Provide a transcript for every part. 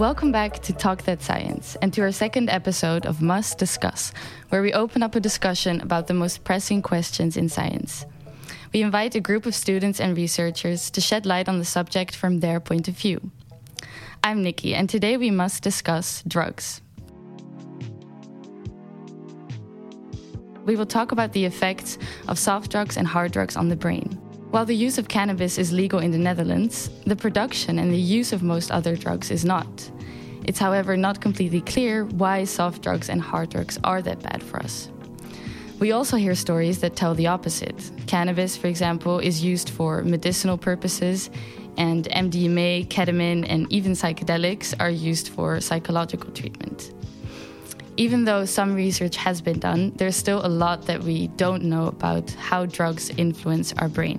Welcome back to Talk That Science and to our second episode of Must Discuss, where we open up a discussion about the most pressing questions in science. We invite a group of students and researchers to shed light on the subject from their point of view. I'm Nikki, and today we must discuss drugs. We will talk about the effects of soft drugs and hard drugs on the brain. While the use of cannabis is legal in the Netherlands, the production and the use of most other drugs is not. It's, however, not completely clear why soft drugs and hard drugs are that bad for us. We also hear stories that tell the opposite. Cannabis, for example, is used for medicinal purposes, and MDMA, ketamine, and even psychedelics are used for psychological treatment. Even though some research has been done, there's still a lot that we don't know about how drugs influence our brain.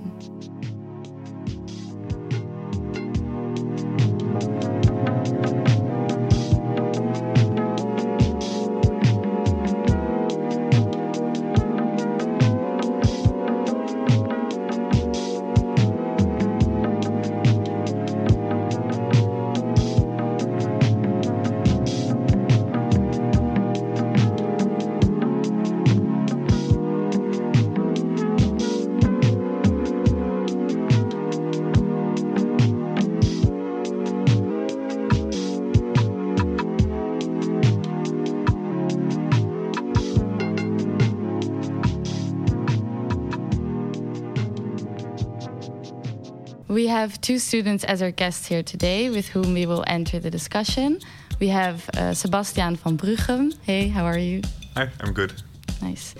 Two students as our guests here today with whom we will enter the discussion. We have uh, Sebastian van Bruggen. Hey, how are you? Hi, I'm good. Nice.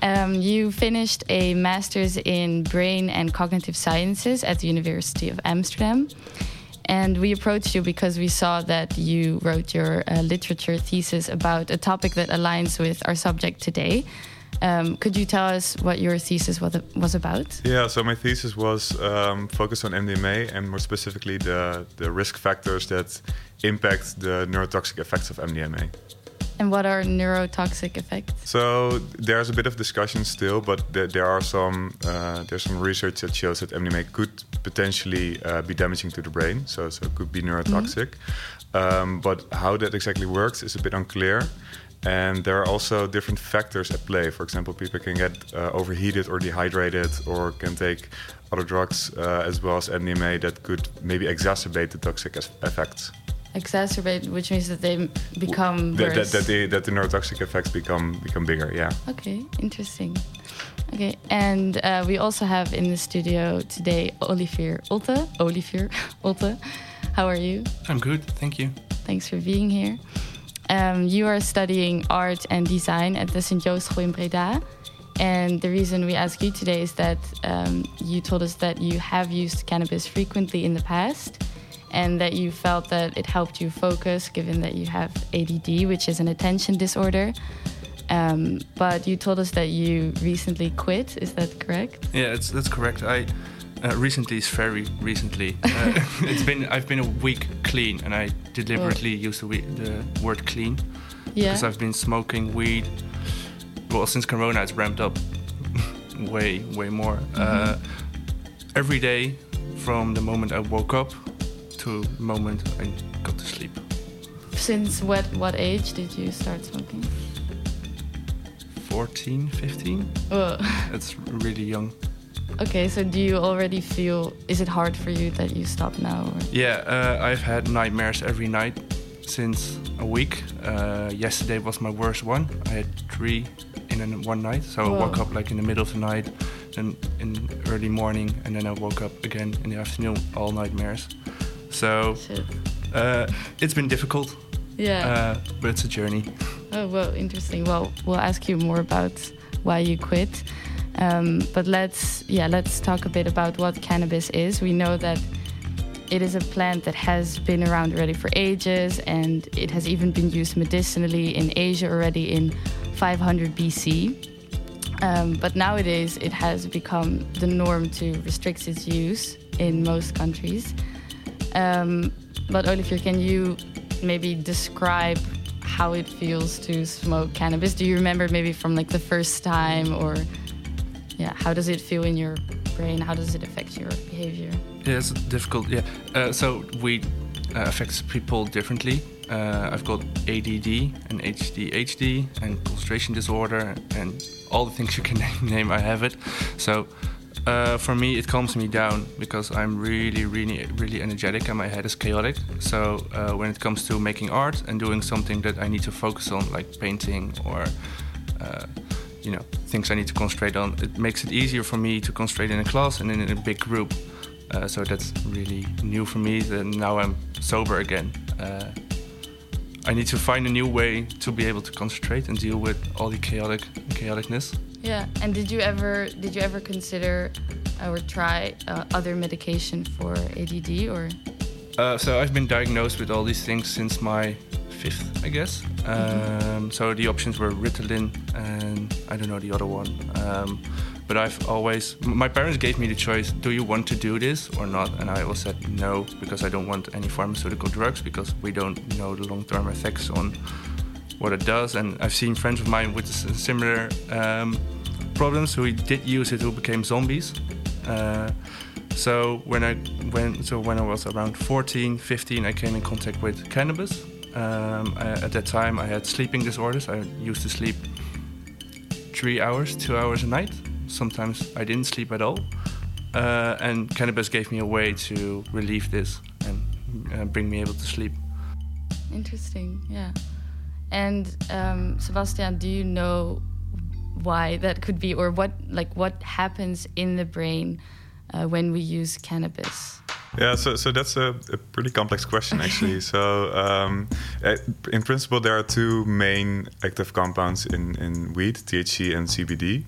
Um, you finished a master's in brain and cognitive sciences at the University of Amsterdam. And we approached you because we saw that you wrote your uh, literature thesis about a topic that aligns with our subject today. Um, could you tell us what your thesis was, was about? Yeah, so my thesis was um, focused on MDMA and more specifically the, the risk factors that impact the neurotoxic effects of MDMA. And what are neurotoxic effects? So there's a bit of discussion still, but there, there are some uh, there's some research that shows that MDMA could potentially uh, be damaging to the brain, so so it could be neurotoxic. Mm-hmm. Um, but how that exactly works is a bit unclear. And there are also different factors at play. For example, people can get uh, overheated or dehydrated, or can take other drugs uh, as well as MDMA that could maybe exacerbate the toxic effects. Exacerbate, which means that they become that, worse. That, that, they, that the neurotoxic effects become become bigger. Yeah. Okay, interesting. Okay, and uh, we also have in the studio today Olivier Otte. Olivier Otte, how are you? I'm good, thank you. Thanks for being here. Um, you are studying art and design at the St. Joost School in Breda. And the reason we ask you today is that um, you told us that you have used cannabis frequently in the past and that you felt that it helped you focus given that you have ADD, which is an attention disorder. Um, but you told us that you recently quit. Is that correct? Yeah, that's correct. I uh, recently is very recently. Uh, it's been I've been a week clean, and I deliberately oh. use the, the, word clean yeah. because I've been smoking weed. Well, since Corona, it's ramped up way, way more. Mm-hmm. Uh, every day, from the moment I woke up to the moment I got to sleep. Since what what age did you start smoking? 14, 15. Oh. That's really young. Okay, so do you already feel? Is it hard for you that you stop now? Or? Yeah, uh, I've had nightmares every night since a week. Uh, yesterday was my worst one. I had three in one night. So Whoa. I woke up like in the middle of the night, then in early morning, and then I woke up again in the afternoon. All nightmares. So uh, it's been difficult. Yeah. Uh, but it's a journey. Oh well, interesting. Well, we'll ask you more about why you quit. Um, but let's yeah let's talk a bit about what cannabis is. We know that it is a plant that has been around already for ages, and it has even been used medicinally in Asia already in 500 BC. Um, but nowadays, it has become the norm to restrict its use in most countries. Um, but Olivier, can you maybe describe how it feels to smoke cannabis? Do you remember maybe from like the first time or? Yeah how does it feel in your brain how does it affect your behavior yeah it's difficult yeah uh, so we uh, affects people differently. Uh, I've got ADD and ADHD and concentration disorder and all the things you can name. I have it. So uh, for me, it calms me down because I'm really, really, really energetic and my head is chaotic. So uh, when it comes to making art and doing something that I need to focus on, like painting or uh, you know things I need to concentrate on, it makes it easier for me to concentrate in a class and in a big group. Uh, so that's really new for me. Then now I'm sober again. Uh, I need to find a new way to be able to concentrate and deal with all the chaotic chaoticness. Yeah, and did you ever did you ever consider or try uh, other medication for ADD or? Uh, so I've been diagnosed with all these things since my fifth, I guess. Um, so the options were Ritalin and I don't know the other one. Um, but I've always, my parents gave me the choice do you want to do this or not? And I always said no, because I don't want any pharmaceutical drugs, because we don't know the long term effects on what it does. And I've seen friends of mine with similar um, problems who did use it who became zombies. Uh, so when I when so when I was around 14, 15, I came in contact with cannabis. Um, I, at that time, I had sleeping disorders. I used to sleep three hours, two hours a night sometimes I didn't sleep at all. Uh, and cannabis gave me a way to relieve this and uh, bring me able to sleep. Interesting, yeah. And um, Sebastian, do you know why that could be, or what like what happens in the brain uh, when we use cannabis? Yeah, so so that's a, a pretty complex question actually. so um, eh, in principle, there are two main active compounds in in weed: THC and CBD.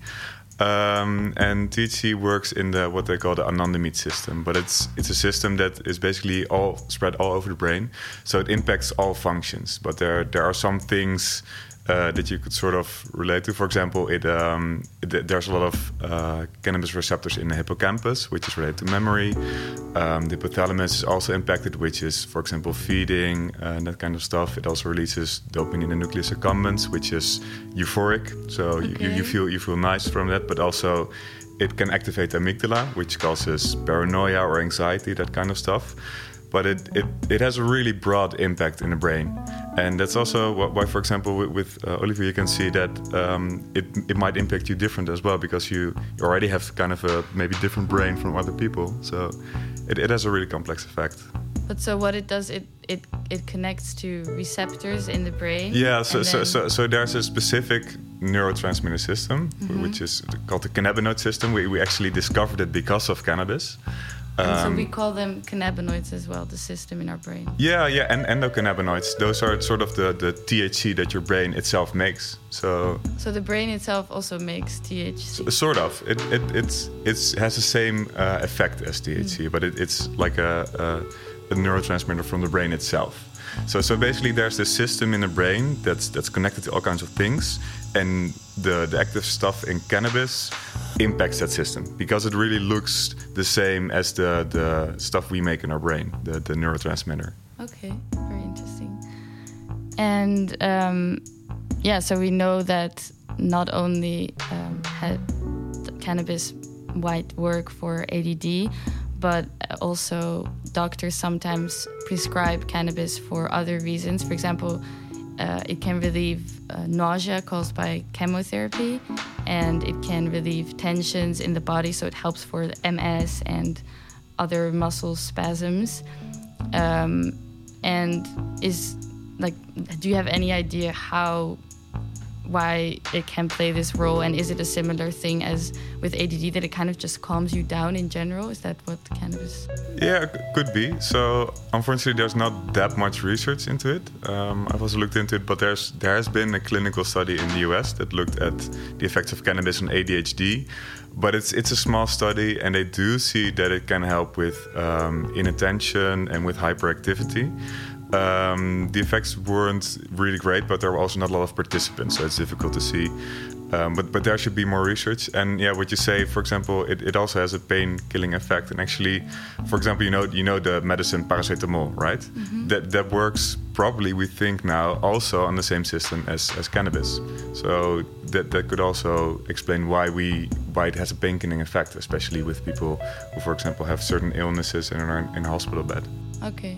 Um, and THC works in the what they call the anandamide system, but it's it's a system that is basically all spread all over the brain, so it impacts all functions. But there there are some things uh, that you could sort of relate to. For example, it, um, it there's a lot of uh, cannabis receptors in the hippocampus, which is related to memory. Um, the hypothalamus is also impacted, which is, for example, feeding uh, and that kind of stuff. It also releases dopamine in the nucleus accumbens, which is euphoric. So okay. you, you feel you feel nice from that, but also it can activate the amygdala, which causes paranoia or anxiety, that kind of stuff but it, it, it has a really broad impact in the brain. And that's also why, for example, with, with uh, Oliver, you can see that um, it, it might impact you different as well because you, you already have kind of a maybe different brain from other people. So it, it has a really complex effect. But so what it does, it it, it connects to receptors in the brain. Yeah, so so, so so there's a specific neurotransmitter system, mm -hmm. which is called the cannabinoid system. We, we actually discovered it because of cannabis. And so we um, call them cannabinoids as well, the system in our brain. Yeah, yeah, and endocannabinoids. Those are sort of the, the THC that your brain itself makes. So So the brain itself also makes THC. sort of. It it it's it's has the same uh, effect as THC, mm. but it, it's like a, a, a neurotransmitter from the brain itself. So so basically, there's this system in the brain that's that's connected to all kinds of things, and the the active stuff in cannabis impacts that system because it really looks the same as the, the stuff we make in our brain, the, the neurotransmitter. Okay, very interesting. And um, yeah, so we know that not only um, cannabis might work for ADD, but also doctors sometimes prescribe cannabis for other reasons. For example, uh, it can relieve uh, nausea caused by chemotherapy, and it can relieve tensions in the body, so it helps for MS and other muscle spasms. Um, and is like, do you have any idea how why it can play this role and is it a similar thing as with ADD that it kind of just calms you down in general? Is that what cannabis yeah could be. So unfortunately there's not that much research into it. Um, I've also looked into it but there's there has been a clinical study in the US that looked at the effects of cannabis on ADHD but it's it's a small study and they do see that it can help with um, inattention and with hyperactivity um, the effects weren't really great, but there were also not a lot of participants, so it's difficult to see. Um, but but there should be more research. And yeah, what you say, for example, it, it also has a pain killing effect. And actually, for example, you know you know the medicine paracetamol, right? Mm-hmm. That that works probably we think now also on the same system as, as cannabis. So that that could also explain why we why it has a pain killing effect, especially with people who, for example, have certain illnesses and are in a hospital bed. Okay.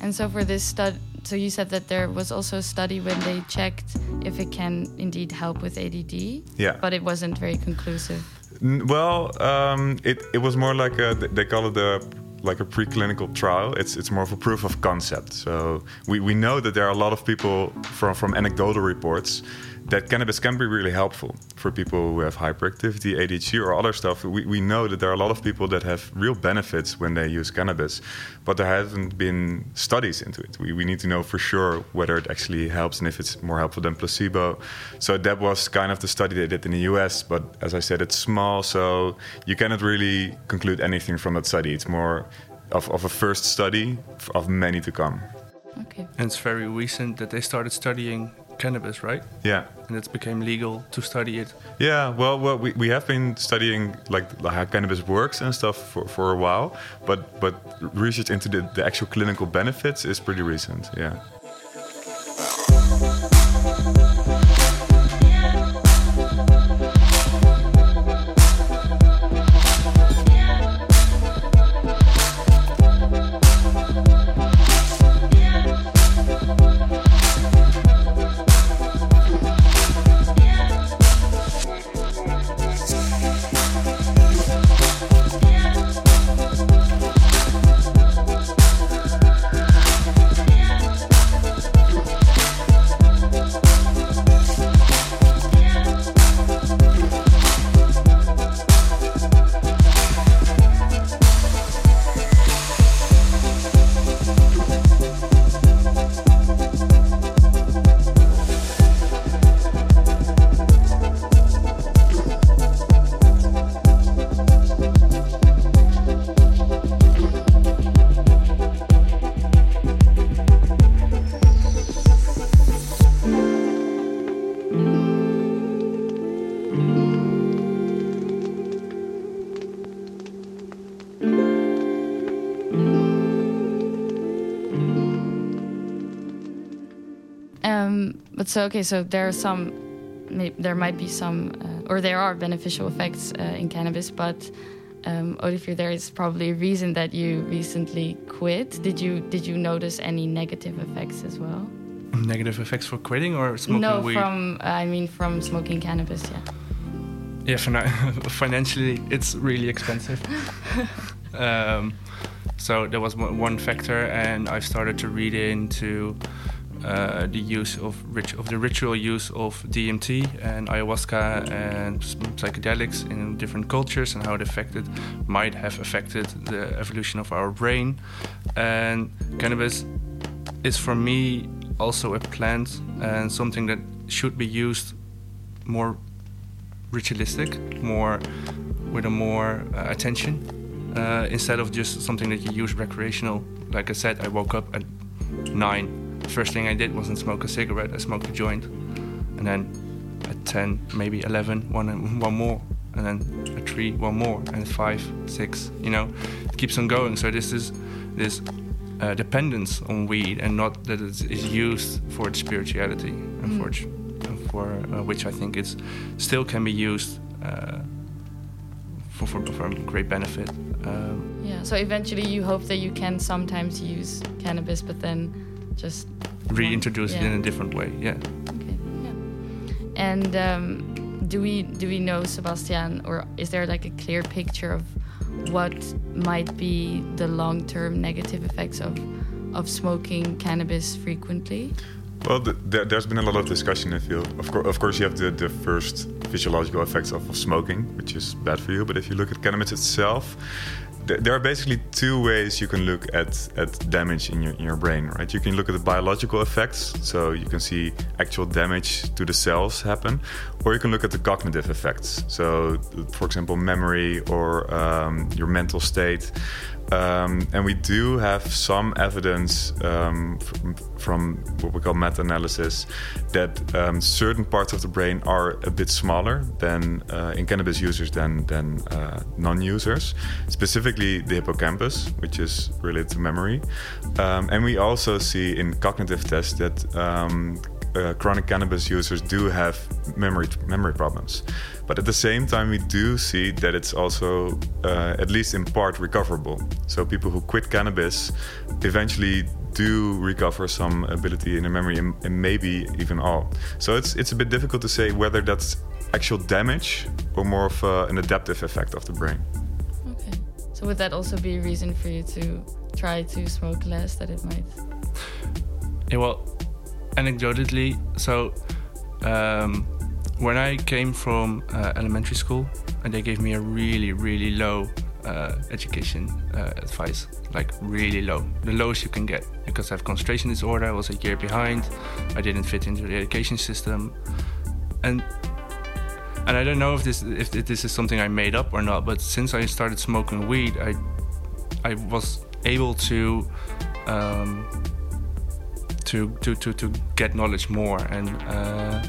And so for this study, so you said that there was also a study when they checked if it can indeed help with ADD. Yeah. But it wasn't very conclusive. Well, um, it it was more like a, they call it the like a preclinical trial. It's it's more of a proof of concept. So we, we know that there are a lot of people from from anecdotal reports that cannabis can be really helpful for people who have hyperactivity, ADHD, or other stuff. We, we know that there are a lot of people that have real benefits when they use cannabis, but there haven't been studies into it. We, we need to know for sure whether it actually helps and if it's more helpful than placebo. So that was kind of the study they did in the US, but as I said, it's small, so you cannot really conclude anything from that study. It's more of, of a first study of many to come. Okay. And it's very recent that they started studying cannabis, right? Yeah. And it became legal to study it. Yeah, well, well, we, we have been studying like how cannabis works and stuff for, for a while, but but research into the, the actual clinical benefits is pretty recent. Yeah. So okay, so there are some, there might be some, uh, or there are beneficial effects uh, in cannabis, but um, Olivier, there is probably a reason that you recently quit. Did you did you notice any negative effects as well? Negative effects for quitting or smoking no, weed? from I mean from smoking cannabis. Yeah, Yeah. financially, it's really expensive. um, so there was one factor, and I started to read into uh, the use of rit- of the ritual use of DMT and ayahuasca and psychedelics in different cultures and how it affected might have affected the evolution of our brain. And cannabis is for me also a plant and something that should be used more ritualistic, more with a more uh, attention uh, instead of just something that you use recreational. Like I said, I woke up at nine first thing I did wasn't smoke a cigarette. I smoked a joint, and then at 10, maybe 11, one, one more, and then at three, one more, and five, six. You know, it keeps on going. So this is this uh, dependence on weed, and not that it is used for its spirituality, and for, mm. for uh, which I think it's still can be used. Uh, for, for, for great benefit. Um, yeah, so eventually you hope that you can sometimes use cannabis, but then just reintroduce yeah. it in a different way. Yeah. Okay. Yeah. And um, do we do we know Sebastian, or is there like a clear picture of what might be the long-term negative effects of of smoking cannabis frequently? Well, the, the, there's been a lot of discussion in the field. Of, co- of course, you have the, the first physiological effects of, of, smoking, which is bad for you. But if you look at cannabis itself, there are basically two ways you can look at, at damage in your, in your brain, right? You can look at the biological effects, so you can see actual damage to the cells happen, or you can look at the cognitive effects. So, for example, memory or um, your mental state. Um, and we do have some evidence um, from, from, what we call meta analysis that um, certain parts of the brain are a bit smaller than uh, in cannabis users than, than uh, non users, specifically the hippocampus, which is related to memory. Um, and we also see in cognitive tests that um, uh, chronic cannabis users do have memory memory problems. But at the same time, we do see that it's also, uh, at least in part, recoverable. So people who quit cannabis eventually do recover some ability in their memory, and, and maybe even all. So it's it's a bit difficult to say whether that's actual damage or more of uh, an adaptive effect of the brain. Okay. So would that also be a reason for you to try to smoke less? That it might. Yeah. Well, anecdotally, so. Um, when I came from uh, elementary school, and they gave me a really, really low uh, education uh, advice, like really low, the lowest you can get, because I have concentration disorder. I was a year behind. I didn't fit into the education system, and and I don't know if this if this is something I made up or not. But since I started smoking weed, I I was able to. Um, to, to, to, to get knowledge more and uh,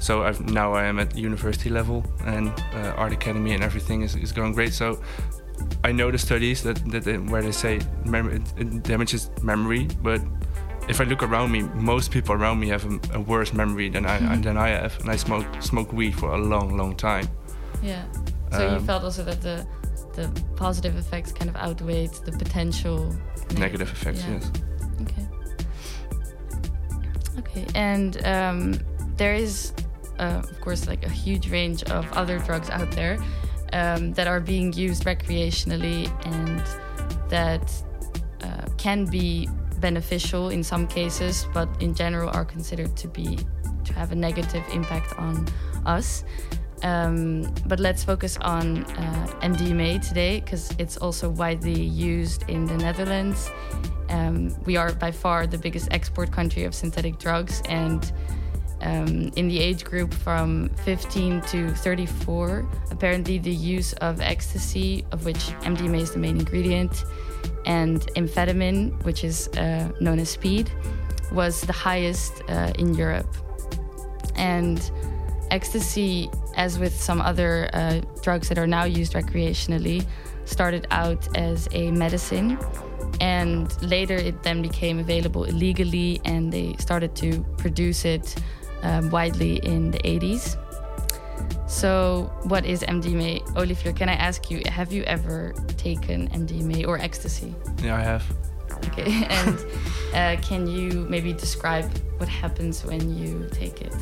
so I've, now I am at university level and uh, art academy and everything is, is going great. So I know the studies that, that they, where they say mem- it damages memory, but if I look around me, most people around me have a, a worse memory than I mm-hmm. than I have, and I smoke smoke weed for a long, long time. Yeah. So um, you felt also that the the positive effects kind of outweighed the potential negative, negative effects. Yeah. Yes. Okay. Okay, and um, there is uh, of course, like a huge range of other drugs out there um, that are being used recreationally and that uh, can be beneficial in some cases, but in general are considered to be to have a negative impact on us. Um, but let's focus on uh, MDMA today because it's also widely used in the Netherlands. Um, we are by far the biggest export country of synthetic drugs, and um, in the age group from 15 to 34. Apparently, the use of ecstasy, of which MDMA is the main ingredient, and amphetamine, which is uh, known as speed, was the highest uh, in Europe. And ecstasy, as with some other uh, drugs that are now used recreationally, started out as a medicine and later it then became available illegally and they started to produce it um, widely in the 80s. So, what is MDMA? Olivier, can I ask you, have you ever taken MDMA or ecstasy? Yeah, I have. Okay, and uh, can you maybe describe what happens when you take it?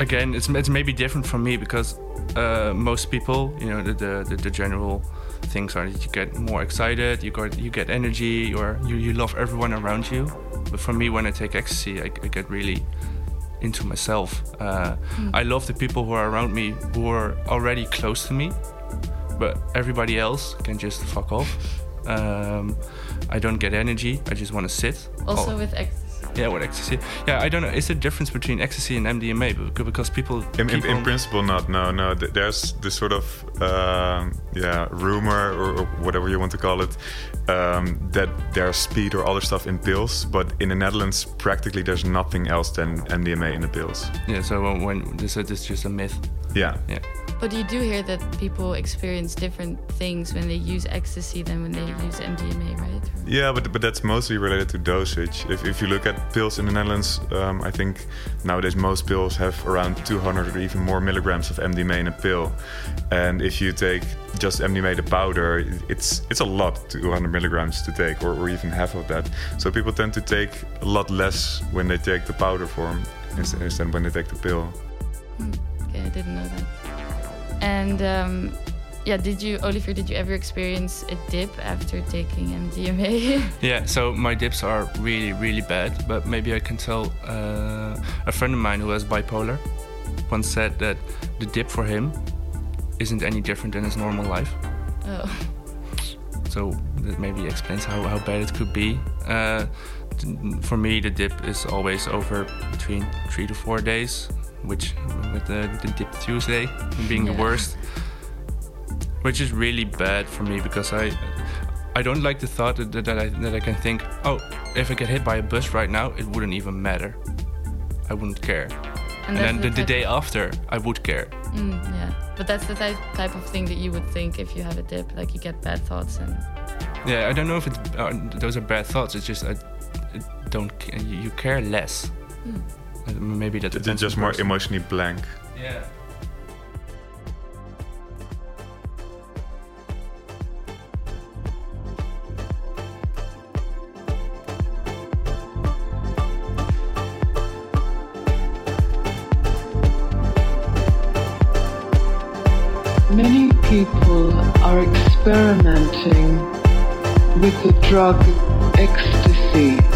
Again, it's, it's maybe different for me because uh, most people, you know, the, the, the, general things are that you get more excited, you got you get energy, or you, you love everyone around you. But for me, when I take ecstasy, I, I get really into myself. Uh, mm. I love the people who are around me who are already close to me, but everybody else can just fuck off. Um, I don't get energy. I just want to sit. Also oh. with ecstasy. Yeah, with ecstasy. Yeah, I don't know. Is there a difference between ecstasy and MDMA? Because people. In, in, in principle, not. No, no. There's this sort of uh, yeah rumor or, or, whatever you want to call it um, that there's speed or other stuff in pills, but in the Netherlands, practically there's nothing else than MDMA in the pills. Yeah. So when, when this is just a myth. Yeah. Yeah. But you do hear that people experience different things when they use ecstasy than when they use MDMA, right? Yeah, but but that's mostly related to dosage. If, if you look at pills in the Netherlands, um, I think nowadays most pills have around 200 or even more milligrams of MDMA in a pill. And if you take just MDMA the powder, it's it's a lot, 200 milligrams to take, or, or even half of that. So people tend to take a lot less when they take the powder form instead when they take the pill. Hmm. Okay, I didn't know that. And um, yeah, did you, Olivier, did you ever experience a dip after taking MDMA? yeah, so my dips are really, really bad, but maybe I can tell uh, a friend of mine who has bipolar once said that the dip for him isn't any different than his normal life. Oh. So that maybe explains how, how bad it could be. Uh, for me, the dip is always over between three to four days which with the, the Dip Tuesday being yeah. the worst, which is really bad for me because I I don't like the thought that, that, I, that I can think, oh, if I get hit by a bus right now, it wouldn't even matter. I wouldn't care. And, and then the, the, day after, I would care. Mm, yeah, but that's the type, type of thing that you would think if you have a dip, like you get bad thoughts and. Yeah, I don't know if it's, uh, those are bad thoughts. It's just I, I don't. You care less Hmm. Maybe that it's just more emotionally blank. Yeah. Many people are experimenting with the drug ecstasy.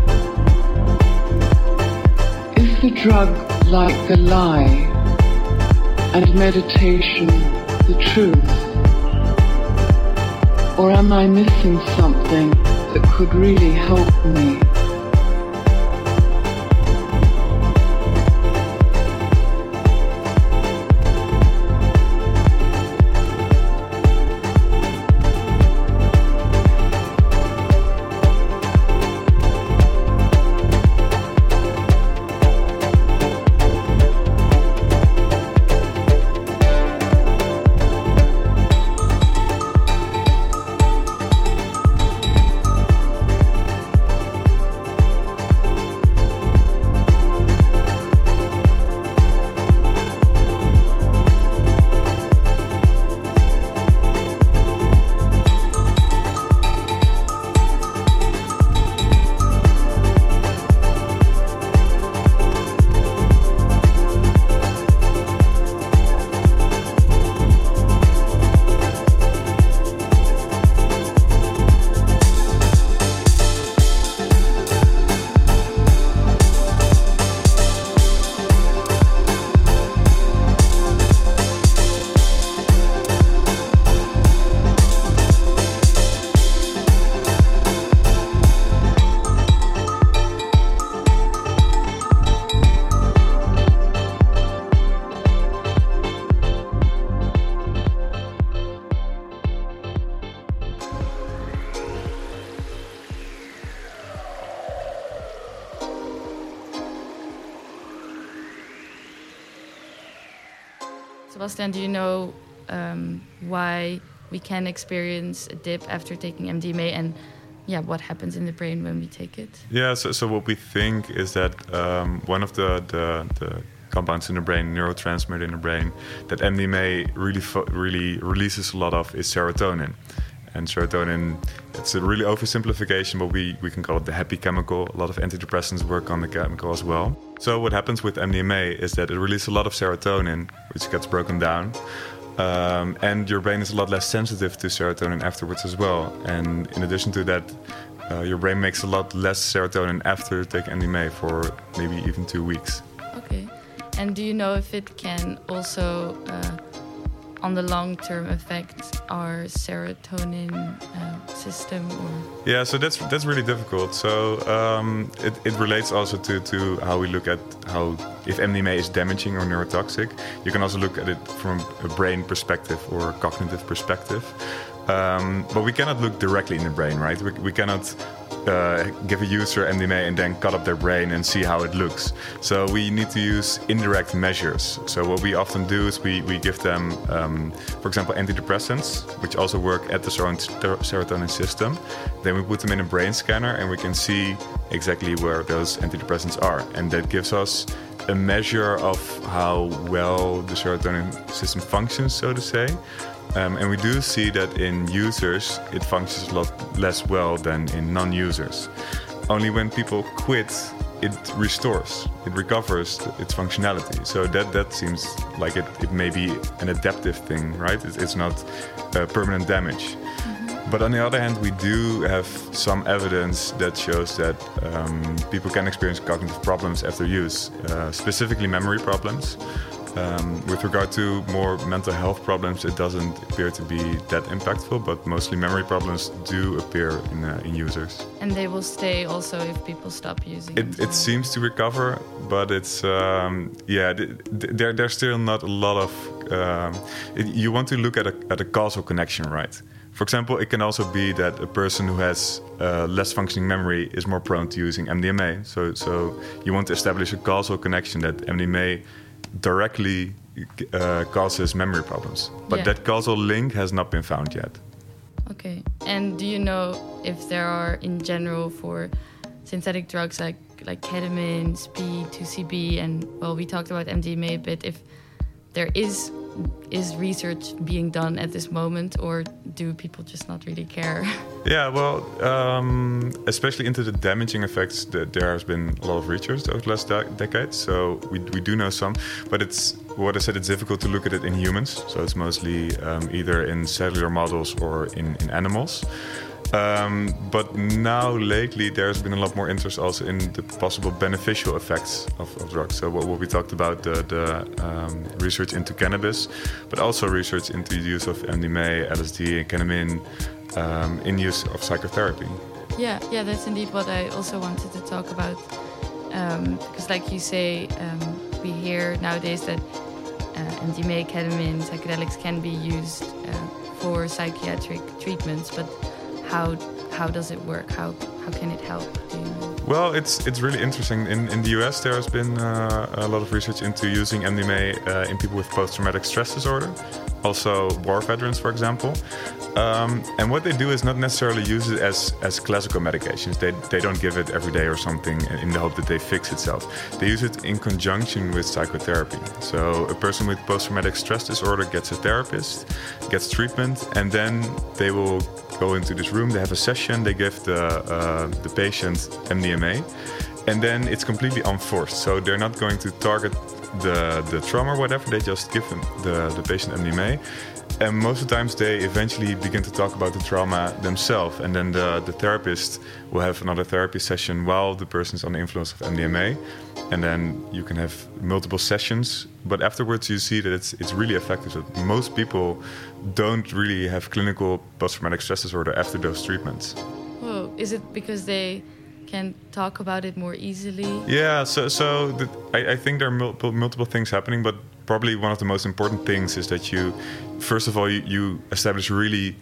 The drug like the lie and meditation the truth? Or am I missing something that could really help me? Sebastian, do you know um, why we can experience a dip after taking MDMA and yeah, what happens in the brain when we take it? Yeah, so, so what we think is that um, one of the, the, the, compounds in the brain, neurotransmitter in the brain, that MDMA really really releases a lot of is serotonin. And serotonin, it's a really oversimplification, but we, we can call it the happy chemical. A lot of antidepressants work on the chemical as well. So what happens with MDMA is that it releases a lot of serotonin, which gets broken down. Um, and your brain is a lot less sensitive to serotonin afterwards as well. And in addition to that, uh, your brain makes a lot less serotonin after taking MDMA for maybe even two weeks. Okay. And do you know if it can also uh, on the long term affect our serotonin uh, system or yeah so that's that's really difficult. So um, it, it relates also to, to how we look at how if MDMA is damaging or neurotoxic. You can also look at it from a brain perspective or a cognitive perspective. Um, but we cannot look directly in the brain right? We, we cannot uh, give a user MDMA and then cut up their brain and see how it looks. So we need to use indirect measures. So what we often do is we, we give them, um, for example, antidepressants, which also work at the serotonin system. Then we put them in a brain scanner and we can see exactly where those antidepressants are. And that gives us a measure of how well the serotonin system functions, so to say. Um, and we do see that in users, it functions a lot less well than in non users. Only when people quit, it restores, it recovers its functionality. So that, that seems like it, it may be an adaptive thing, right? It, it's not uh, permanent damage. But on the other hand, we do have some evidence that shows that um, people can experience cognitive problems after use, uh, specifically memory problems. Um, with regard to more mental health problems, it doesn't appear to be that impactful, but mostly memory problems do appear in, uh, in users. And they will stay also if people stop using it. It seems to recover, but it's um, yeah, there, there's still not a lot of. Um, it, you want to look at a, at a causal connection, right? For example, it can also be that a person who has uh, less functioning memory is more prone to using MDMA. So, so you want to establish a causal connection that MDMA directly uh, causes memory problems. But yeah. that causal link has not been found yet. Okay. And do you know if there are, in general, for synthetic drugs like like ketamine, speed, 2CB, and well, we talked about MDMA a bit. If there is is research being done at this moment, or do people just not really care? Yeah, well, um, especially into the damaging effects, that there has been a lot of research over the last de- decade. So we, we do know some, but it's what I said. It's difficult to look at it in humans. So it's mostly um, either in cellular models or in, in animals. Um, but now lately, there's been a lot more interest also in the possible beneficial effects of, of drugs. So what, what, we talked about the, the um, research into cannabis, but also research into the use of MDMA, LSD, and ketamine um, in use of psychotherapy. Yeah, yeah, that's indeed what I also wanted to talk about. Um, because, like you say, um, we hear nowadays that uh, MDMA, ketamine, psychedelics can be used uh, for psychiatric treatments, but how how does it work? How how can it help? you Well, it's it's really interesting. In in the US, there has been uh, a lot of research into using MDMA uh, in people with post-traumatic stress disorder, also war veterans, for example. Um, and what they do is not necessarily use it as, as classical medications. They, they don't give it every day or something in the hope that they fix itself. They use it in conjunction with psychotherapy. So a person with post-traumatic stress disorder gets a therapist, gets treatment, and then they will go into this room. They have a session. They give the uh, the patient MDMA, and then it's completely unforced. So they're not going to target the the trauma or whatever. They just give them the the patient MDMA, and most of the times they eventually begin to talk about the trauma themselves. And then the, the therapist will have another therapy session while the person is under influence of mdma and then you can have multiple sessions. But afterwards you see that it's, it's really effective. That most people don't really have clinical post-traumatic stress disorder after those treatments. Whoa, is it because they can talk about it more easily yeah so, so the, I, I think there are multiple, multiple things happening but probably one of the most important things is that you, first of all, you, you establish really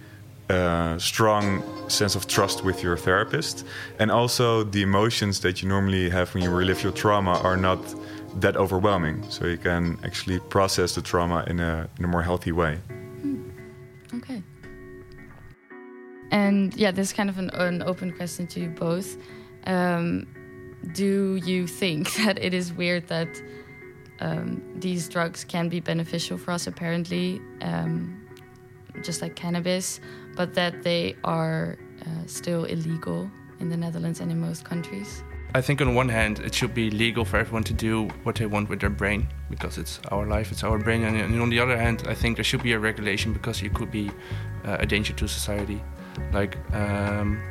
uh, strong sense of trust with your therapist, and also the emotions that you normally have when you relive your trauma are not that overwhelming. So you can actually process the trauma in a in a more healthy way. Hmm. Okay. And yeah, this is kind of an, an open question to you both. Um, do you think that it is weird that um, these drugs can be beneficial for us, apparently, um, just like cannabis, but that they are uh, still illegal in the Netherlands and in most countries. I think on one hand, it should be legal for everyone to do what they want with their brain because it's our life, it's our brain. And, and on the other hand, I think there should be a regulation because you could be uh, a danger to society. Like um,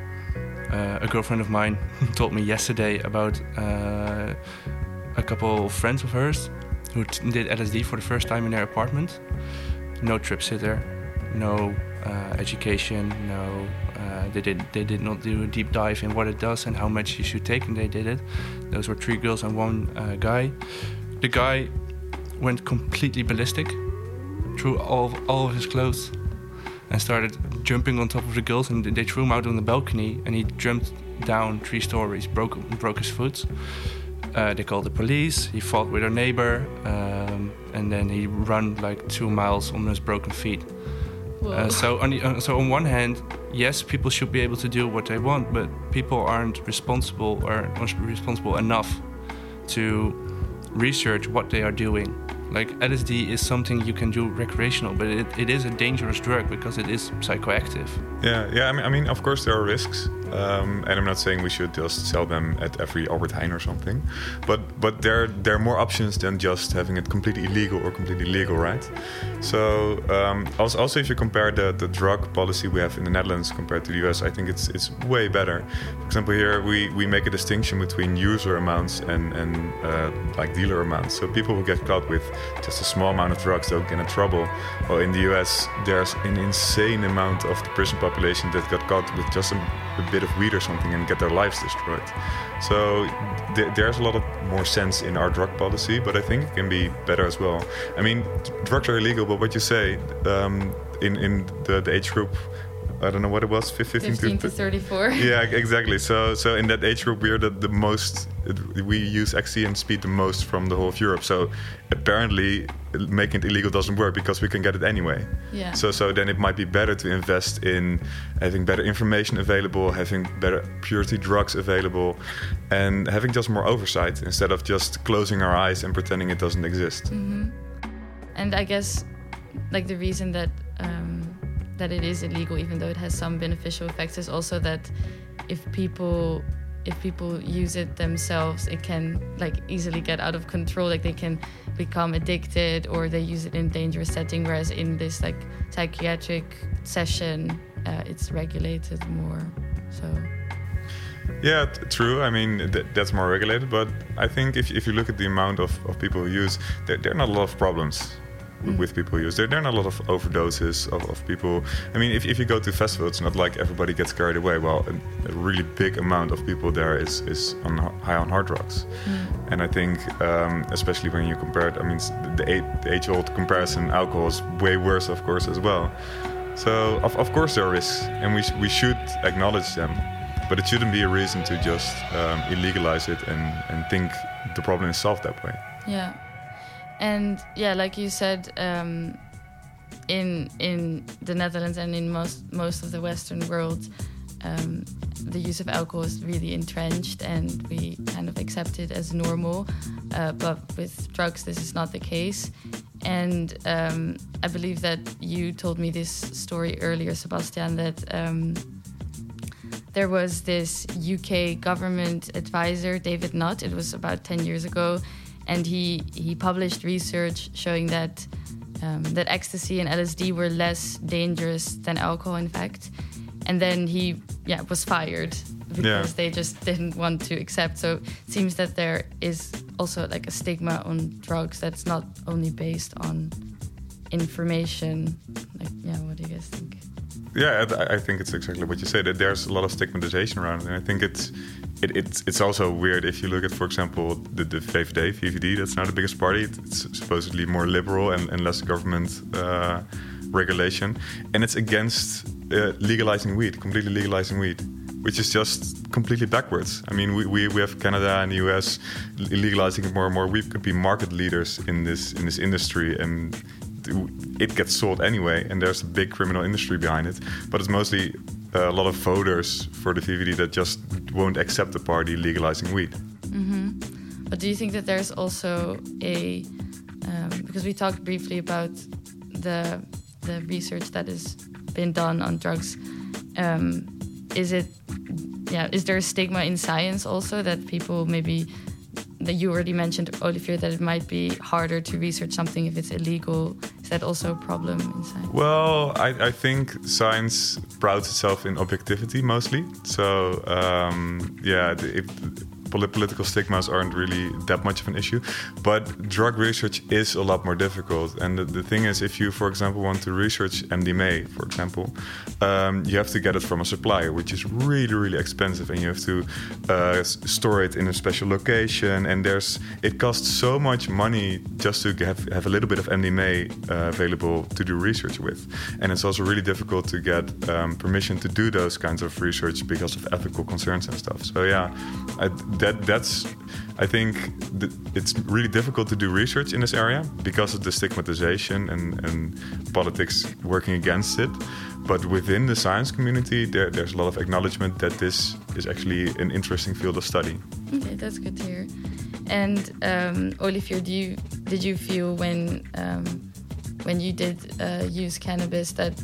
uh, a girlfriend of mine told me yesterday about uh, a couple of friends of hers who did LSD for the first time in their apartment. No trip sitter, no uh, education, no. Uh, they did they did not do a deep dive in what it does and how much you should take, and they did it. Those were three girls and one uh, guy. The guy went completely ballistic, threw all all of his clothes, and started jumping on top of the girls. And they threw him out on the balcony, and he jumped down three stories, broke broke his foot. Uh, they called the police. He fought with a neighbor, um, and then he ran like two miles on his broken feet. Uh, so on the, uh, so on one hand, yes, people should be able to do what they want, but people aren't responsible or responsible enough to research what they are doing. Like LSD is something you can do recreational, but it, it is a dangerous drug because it is psychoactive. Yeah, yeah. I mean, I mean, of course there are risks, um, and I'm not saying we should just sell them at every Albert Heijn or something, but but there there are more options than just having it completely illegal or completely legal, right? So um, also, also if you compare the, the drug policy we have in the Netherlands compared to the US, I think it's it's way better. For example, here we, we make a distinction between user amounts and and uh, like dealer amounts. So people who get caught with just a small amount of drugs don't get in trouble. Well, in the US, there's an insane amount of the prison population that got caught with just a, a bit of weed or something and get their lives destroyed. So th- there's a lot of more sense in our drug policy, but I think it can be better as well. I mean, drugs are illegal, but what you say um, in in the, the age group I don't know what it was, 15, 15 to, to 34. Yeah, exactly. So so in that age group, we're the, the most, we use ecstasy and speed the most from the whole of Europe. So apparently making it illegal doesn't work because we can get it anyway. Yeah. So so then it might be better to invest in having better information available, having better purity drugs available, and having just more oversight instead of just closing our eyes and pretending it doesn't exist. Mm-hmm. And I guess like the reason that um, that it is illegal, even though it has some beneficial effects, is also that if people if people use it themselves, it can like easily get out of control. Like they can become addicted, or they use it in dangerous setting. Whereas in this like psychiatric session, uh, it's regulated more. So. Yeah, true. I mean, th- that's more regulated. But I think if, if you look at the amount of, of people who use, there, there are not a lot of problems with people use. There, there are not a lot of overdoses of, of people. I mean, if, if you go to festivals, it's not like everybody gets carried away. Well, a, a really big amount of people there is, is on high on hard drugs. Mm. And I think, um, especially when you compare it, I mean, the, the age old comparison, alcohol is way worse, of course, as well. So, of, of course, there are risks, and we, we should acknowledge them. But it shouldn't be a reason to just um, illegalize it and, and think the problem is solved that way. Yeah. And yeah, like you said, um, in in the Netherlands and in most most of the Western world, um, the use of alcohol is really entrenched, and we kind of accept it as normal. Uh, but with drugs, this is not the case. And um, I believe that you told me this story earlier, Sebastian, that um, there was this UK government advisor, David Nutt. It was about 10 years ago and he he published research showing that um, that ecstasy and LSD were less dangerous than alcohol, in fact. And then he yeah was fired because yeah. they just didn't want to accept. So it seems that there is also like a stigma on drugs that's not only based on information. Like yeah, what do you guys think? Yeah, I think it's exactly what you said. That there's a lot of stigmatization around it, and I think it's it, it's it's also weird if you look at, for example, the, the VVD, VVD. That's now the biggest party. It's supposedly more liberal and, and less government uh, regulation, and it's against uh, legalizing weed, completely legalizing weed, which is just completely backwards. I mean, we, we, we have Canada and the US legalizing it more and more. We could be market leaders in this in this industry and it gets sold anyway, and there's a big criminal industry behind it. But it's mostly a lot of voters for the VVD that just won't accept the party legalizing weed. Mm-hmm. But do you think that there's also a um, because we talked briefly about the the research that has been done on drugs. Um, is it yeah? Is there a stigma in science also that people maybe that you already mentioned, Olivier, that it might be harder to research something if it's illegal. That also a problem in science? Well, I, I think science prouds itself in objectivity mostly. So, um, yeah, if, political stigmas aren't really that much of an issue. But drug research is a lot more difficult. And the, the thing is, if you, for example, want to research MDMA, for example, um, you have to get it from a supplier, which is really, really expensive, and you have to uh, store it in a special location. And there's it costs so much money just to have, have a little bit of MDMA uh, available to do research with. And it's also really difficult to get um, permission to do those kinds of research because of ethical concerns and stuff. So yeah, I, that that's I think it's really difficult to do research in this area because of the stigmatization and, and politics working against it. But within the science community, there, there's a lot of acknowledgement that this is actually an interesting field of study. Okay, that's good to hear. And um, Olivier, do you, did you feel when um, when you did uh, use cannabis that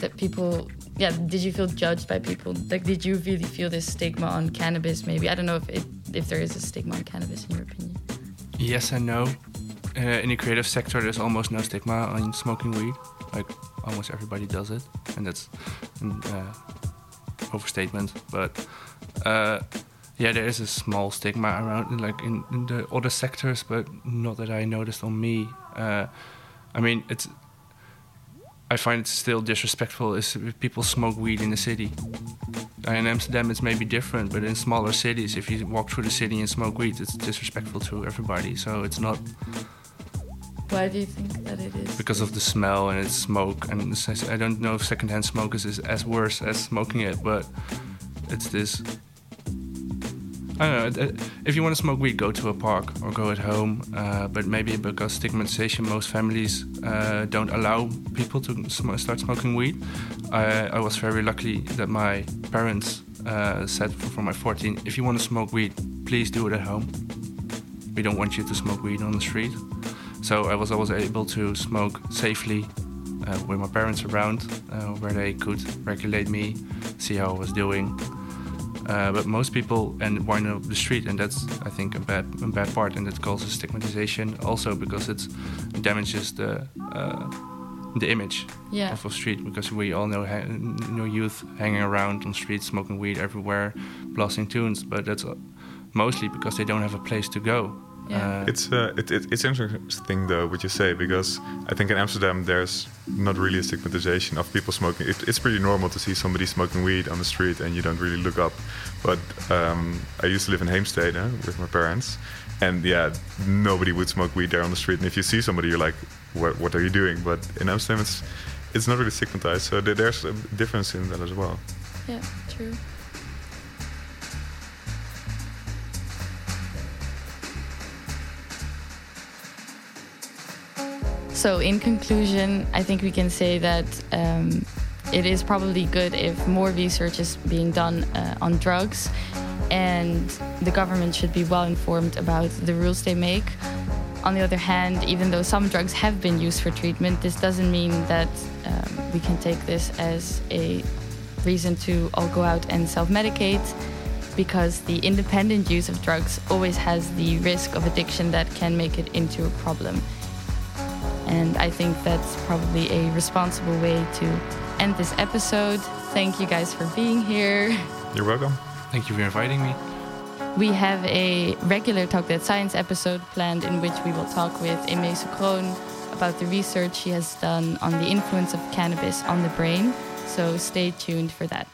that people yeah, did you feel judged by people? Like, did you really feel this stigma on cannabis? Maybe I don't know if it, if there is a stigma on cannabis in your opinion. Yes and no. Uh, in the creative sector, there's almost no stigma on smoking weed. Like almost everybody does it, and that's an uh, overstatement. But uh, yeah, there is a small stigma around, like in, in, the other sectors, but not that I noticed on me. Uh, I mean, it's I find it still disrespectful is if people smoke weed in the city. In Amsterdam, it's maybe different, but in smaller cities, if you walk through the city and smoke weed, it's disrespectful to everybody. So it's not. Why do you think that it is? Because of the smell and it's smoke, and I don't know if secondhand smoke is as worse as smoking it, but it's this Don't know. If you want to smoke weed, go to a park or go at home. Uh, but maybe because stigmatization, most families uh, don't allow people to sm start smoking weed. I, I, was very lucky that my parents uh, said for my 14, if you want to smoke weed, please do it at home. We don't want you to smoke weed on the street. So I was always able to smoke safely uh, with my parents around, uh, where they could regulate me, see how I was doing. Uh, but most people and wind up the street, and that's I think a bad a bad part, and that causes stigmatization also because it damages the uh, the image yeah. of a street because we all know ha- know youth hanging around on streets smoking weed everywhere, blasting tunes, but that's uh, mostly because they don't have a place to go. Yeah. Uh, it's uh, it, it, it's interesting though what you say because I think in Amsterdam there's not really a stigmatization of people smoking. It, it's pretty normal to see somebody smoking weed on the street and you don't really look up. But um, I used to live in Heemstede with my parents, and yeah, nobody would smoke weed there on the street. And if you see somebody, you're like, "What what are you doing?" But in Amsterdam, it's it's not really stigmatized. So there's a difference in that as well. Yeah, true. So, in conclusion, I think we can say that um, it is probably good if more research is being done uh, on drugs, and the government should be well informed about the rules they make. On the other hand, even though some drugs have been used for treatment, this doesn't mean that um, we can take this as a reason to all go out and self medicate because the independent use of drugs always has the risk of addiction that can make it into a problem. And I think that's probably a responsible way to end this episode. Thank you guys for being here. You're welcome. Thank you for inviting me. We have a regular Talk That Science episode planned in which we will talk with Aimee Kroon about the research she has done on the influence of cannabis on the brain. So stay tuned for that.